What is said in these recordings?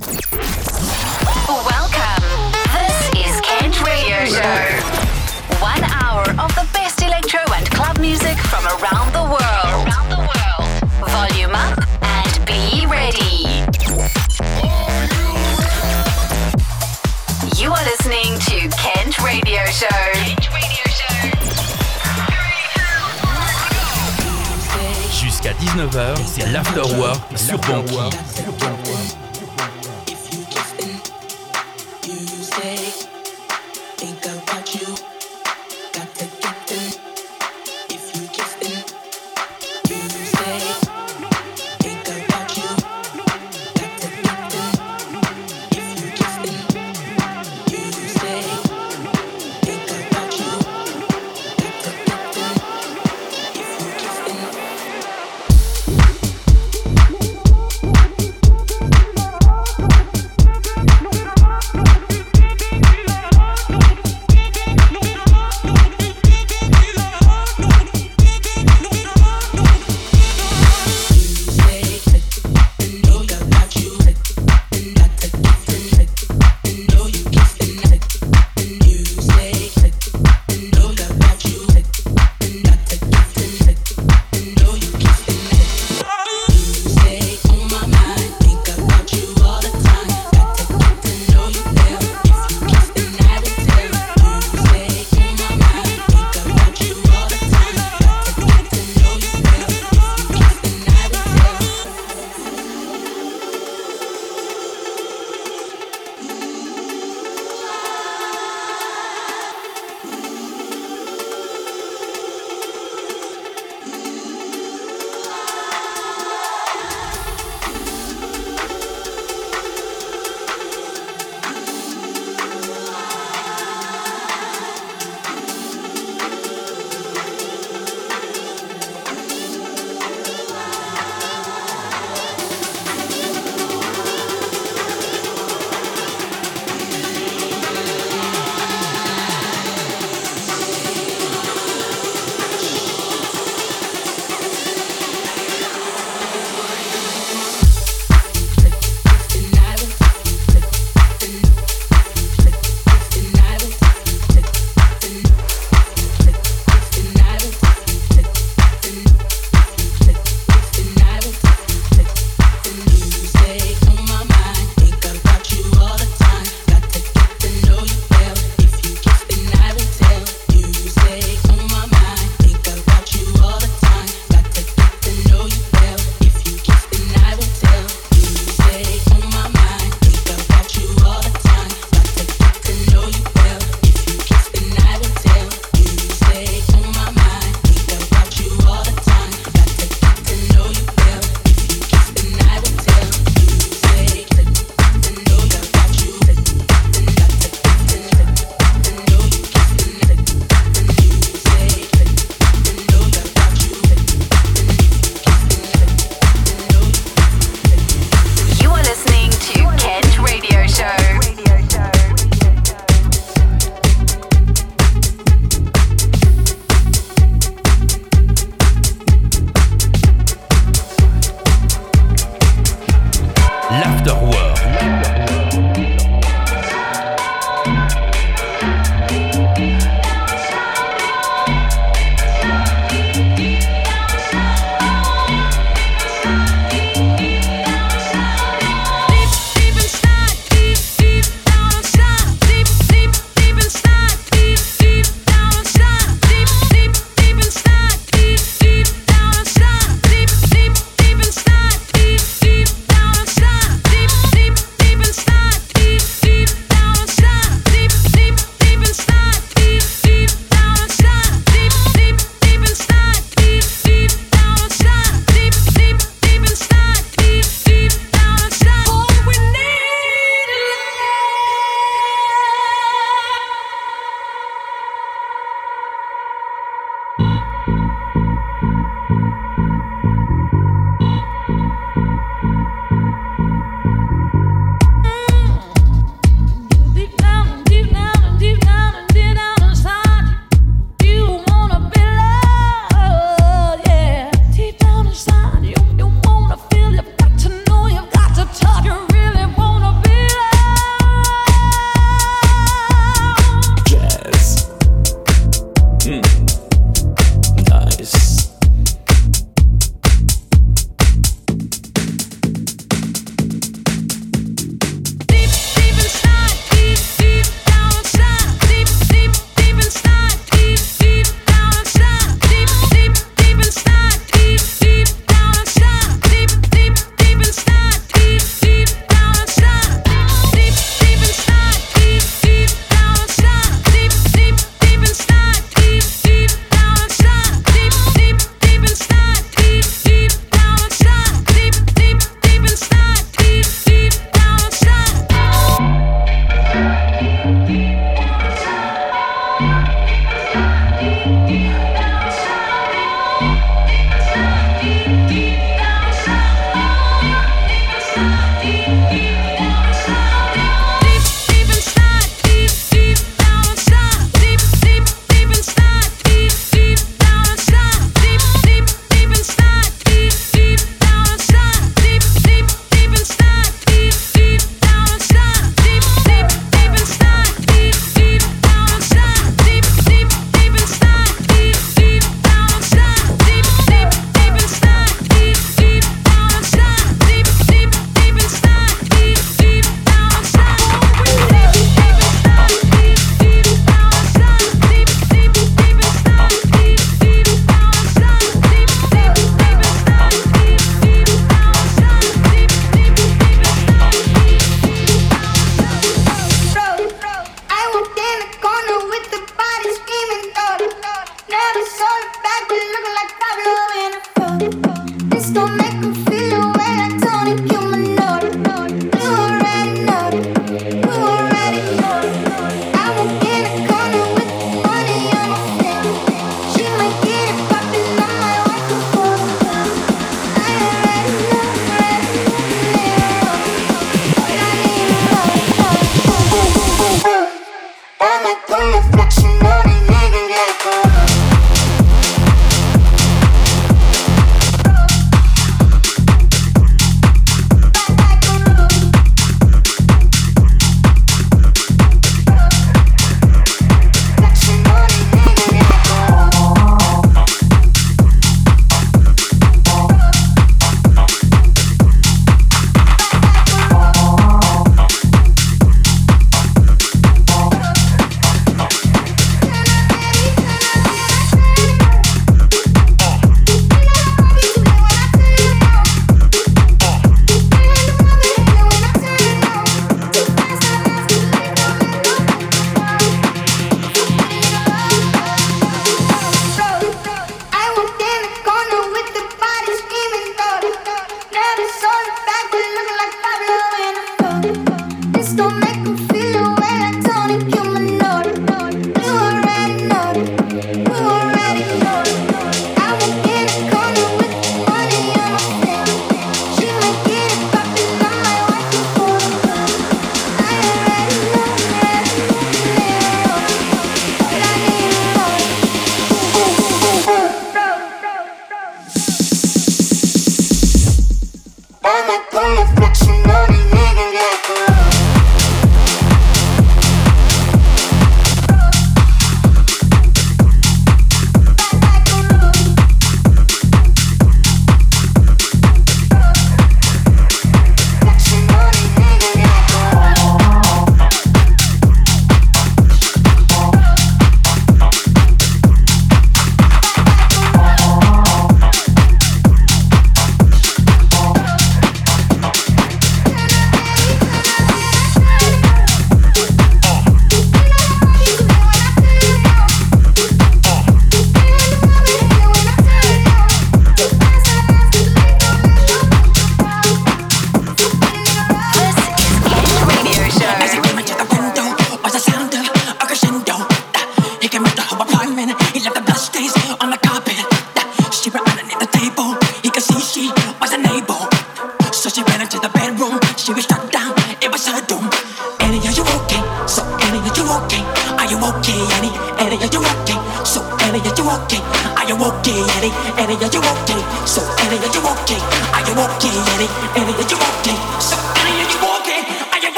Welcome. This is Kent Radio Show. One hour of the best electro and club music from around the world. Around the world. Volume up and be ready. You are listening to Kent Radio Show. Kent Radio Show. Jusqu'à 19h, c'est l'Afterwork sur Banquis.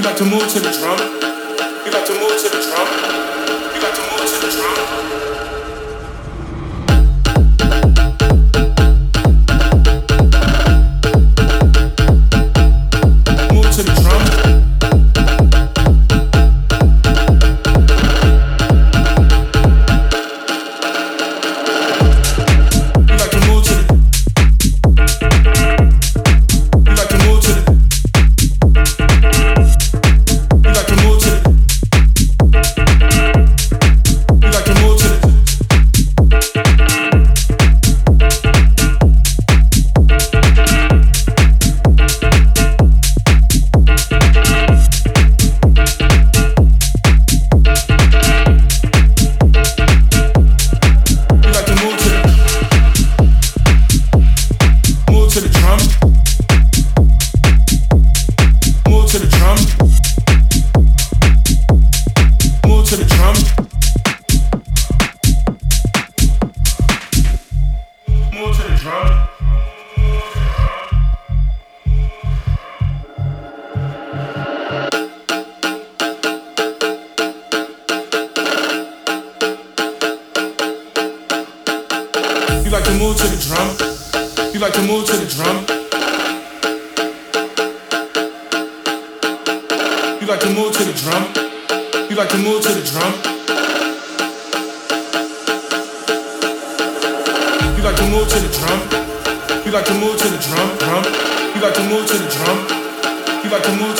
You got to move to the drum. You got to move to the drum. You got to move to the drum. Like to move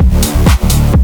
Thank you.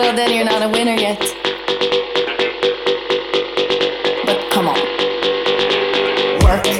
well, then you're not a winner yet. But come on. Work.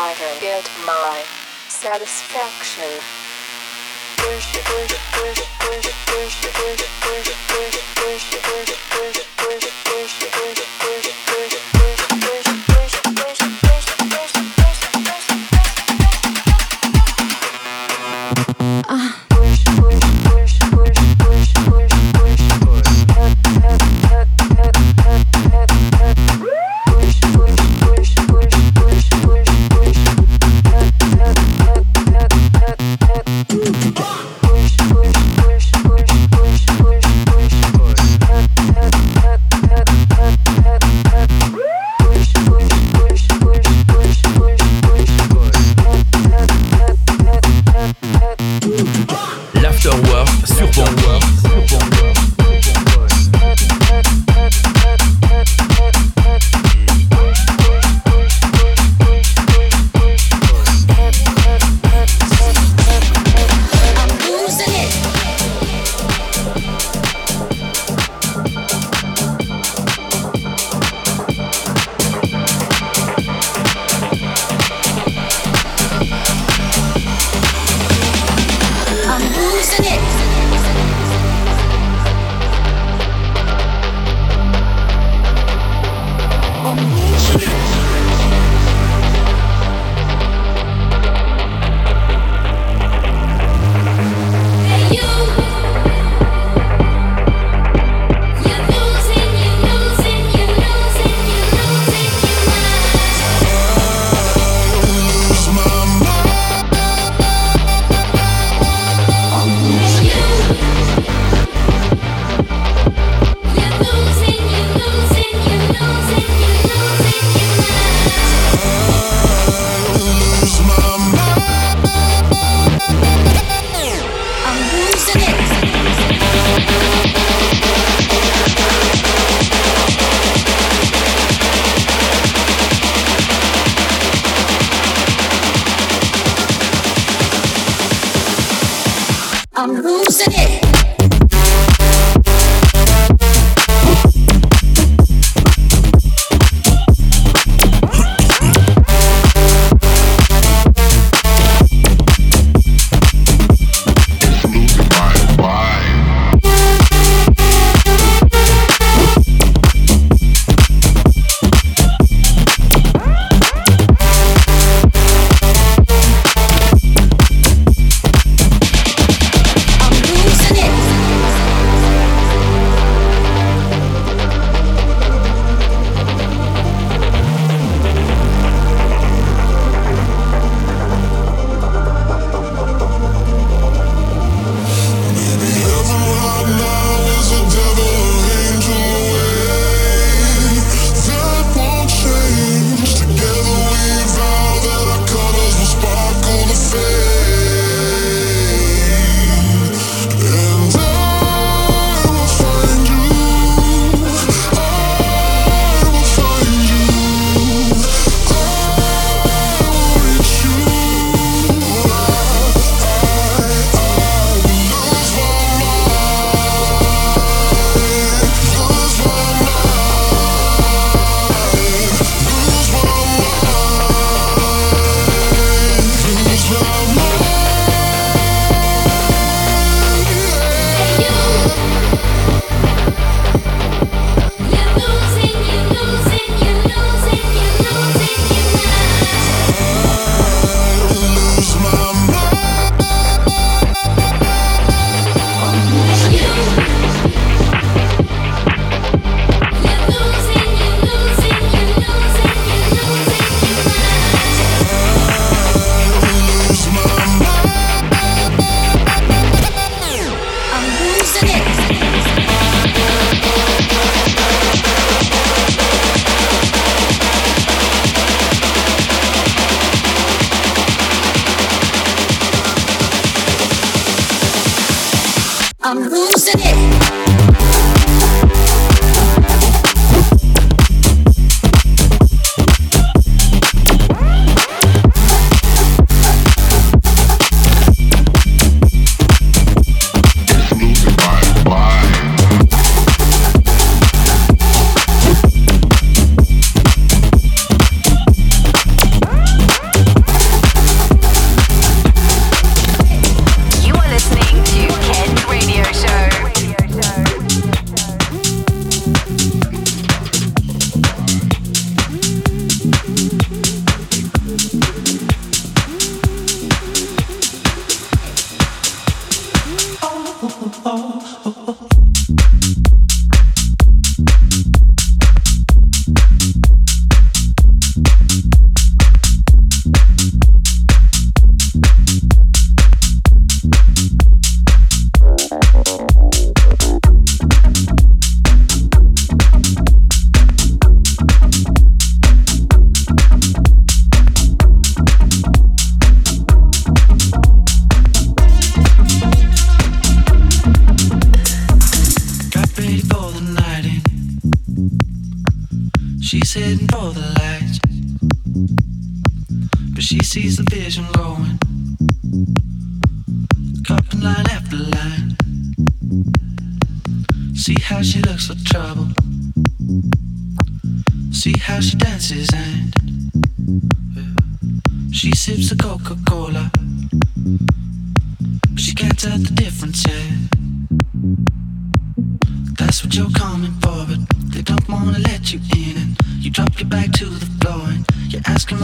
I can get my satisfaction. Push, push, push,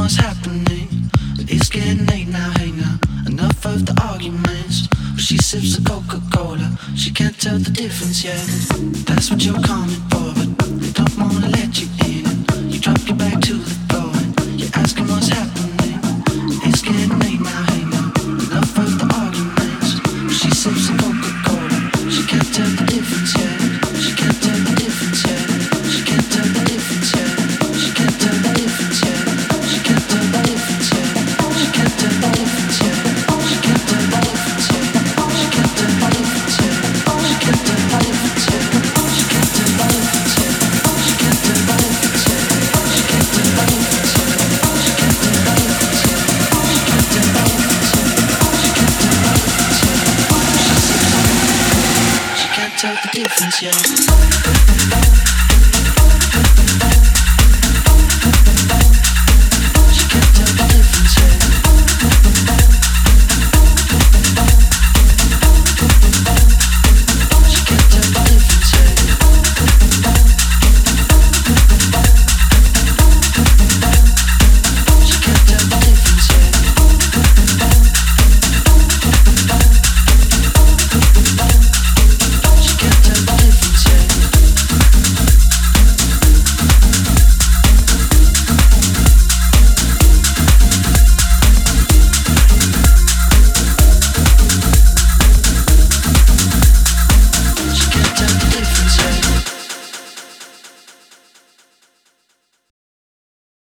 what's happening. It's getting late now, hang up. Enough of the arguments. Well, she sips a Coca Cola, she can't tell the difference yet. That's what you're coming for, but they don't wanna let you in. You drop your back to